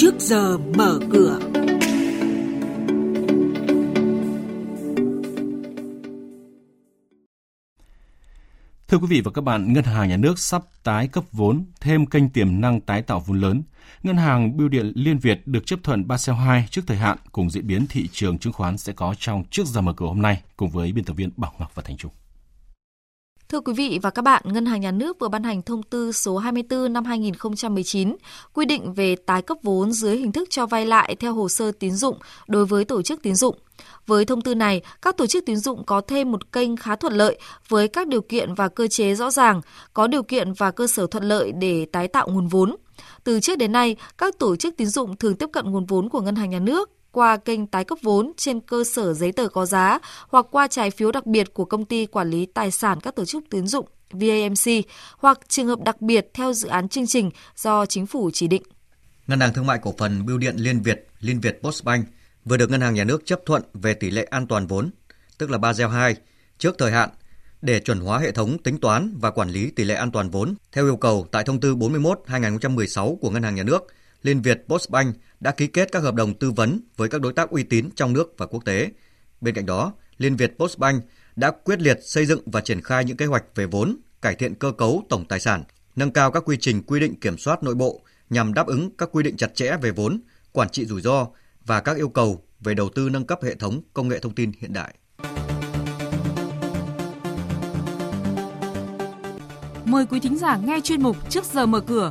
trước giờ mở cửa. Thưa quý vị và các bạn, Ngân hàng Nhà nước sắp tái cấp vốn, thêm kênh tiềm năng tái tạo vốn lớn. Ngân hàng Bưu điện Liên Việt được chấp thuận Basel 2 trước thời hạn cùng diễn biến thị trường chứng khoán sẽ có trong trước giờ mở cửa hôm nay cùng với biên tập viên Bảo Ngọc và Thành Trung. Thưa quý vị và các bạn, Ngân hàng Nhà nước vừa ban hành thông tư số 24 năm 2019 quy định về tái cấp vốn dưới hình thức cho vay lại theo hồ sơ tín dụng đối với tổ chức tín dụng. Với thông tư này, các tổ chức tín dụng có thêm một kênh khá thuận lợi với các điều kiện và cơ chế rõ ràng, có điều kiện và cơ sở thuận lợi để tái tạo nguồn vốn. Từ trước đến nay, các tổ chức tín dụng thường tiếp cận nguồn vốn của ngân hàng nhà nước qua kênh tái cấp vốn trên cơ sở giấy tờ có giá hoặc qua trái phiếu đặc biệt của công ty quản lý tài sản các tổ chức tín dụng VAMC hoặc trường hợp đặc biệt theo dự án chương trình do chính phủ chỉ định. Ngân hàng Thương mại Cổ phần Bưu điện Liên Việt, Liên Việt Postbank vừa được Ngân hàng Nhà nước chấp thuận về tỷ lệ an toàn vốn, tức là Basel 2, trước thời hạn để chuẩn hóa hệ thống tính toán và quản lý tỷ lệ an toàn vốn theo yêu cầu tại thông tư 41/2016 của Ngân hàng Nhà nước, Liên Việt Postbank đã ký kết các hợp đồng tư vấn với các đối tác uy tín trong nước và quốc tế. Bên cạnh đó, Liên Việt Postbank đã quyết liệt xây dựng và triển khai những kế hoạch về vốn, cải thiện cơ cấu tổng tài sản, nâng cao các quy trình quy định kiểm soát nội bộ nhằm đáp ứng các quy định chặt chẽ về vốn, quản trị rủi ro và các yêu cầu về đầu tư nâng cấp hệ thống công nghệ thông tin hiện đại. Mời quý thính giả nghe chuyên mục Trước giờ mở cửa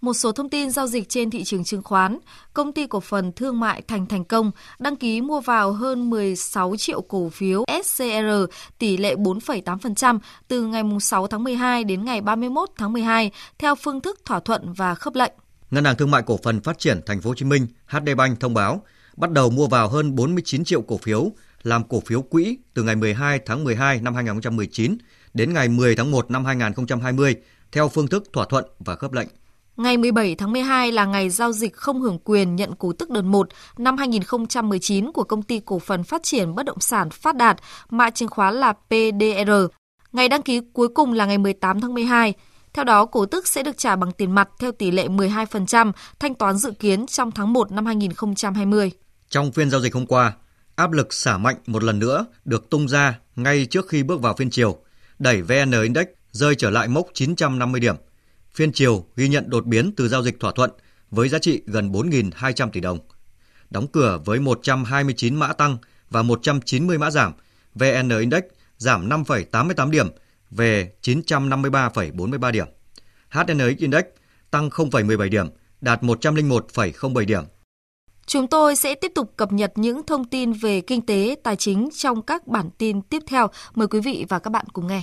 Một số thông tin giao dịch trên thị trường chứng khoán, công ty cổ phần thương mại Thành Thành Công đăng ký mua vào hơn 16 triệu cổ phiếu SCR tỷ lệ 4,8% từ ngày 6 tháng 12 đến ngày 31 tháng 12 theo phương thức thỏa thuận và khớp lệnh. Ngân hàng Thương mại Cổ phần Phát triển Thành phố Hồ Chí Minh HD Bank thông báo bắt đầu mua vào hơn 49 triệu cổ phiếu làm cổ phiếu quỹ từ ngày 12 tháng 12 năm 2019 đến ngày 10 tháng 1 năm 2020 theo phương thức thỏa thuận và khớp lệnh. Ngày 17 tháng 12 là ngày giao dịch không hưởng quyền nhận cổ tức đợt 1 năm 2019 của công ty cổ phần phát triển bất động sản Phát Đạt, mã chứng khoán là PDR. Ngày đăng ký cuối cùng là ngày 18 tháng 12. Theo đó, cổ tức sẽ được trả bằng tiền mặt theo tỷ lệ 12%, thanh toán dự kiến trong tháng 1 năm 2020. Trong phiên giao dịch hôm qua, áp lực xả mạnh một lần nữa được tung ra ngay trước khi bước vào phiên chiều, đẩy VN Index rơi trở lại mốc 950 điểm. Phiên chiều ghi nhận đột biến từ giao dịch thỏa thuận với giá trị gần 4.200 tỷ đồng. Đóng cửa với 129 mã tăng và 190 mã giảm, VN Index giảm 5,88 điểm về 953,43 điểm. HNX Index tăng 0,17 điểm, đạt 101,07 điểm. Chúng tôi sẽ tiếp tục cập nhật những thông tin về kinh tế, tài chính trong các bản tin tiếp theo. Mời quý vị và các bạn cùng nghe.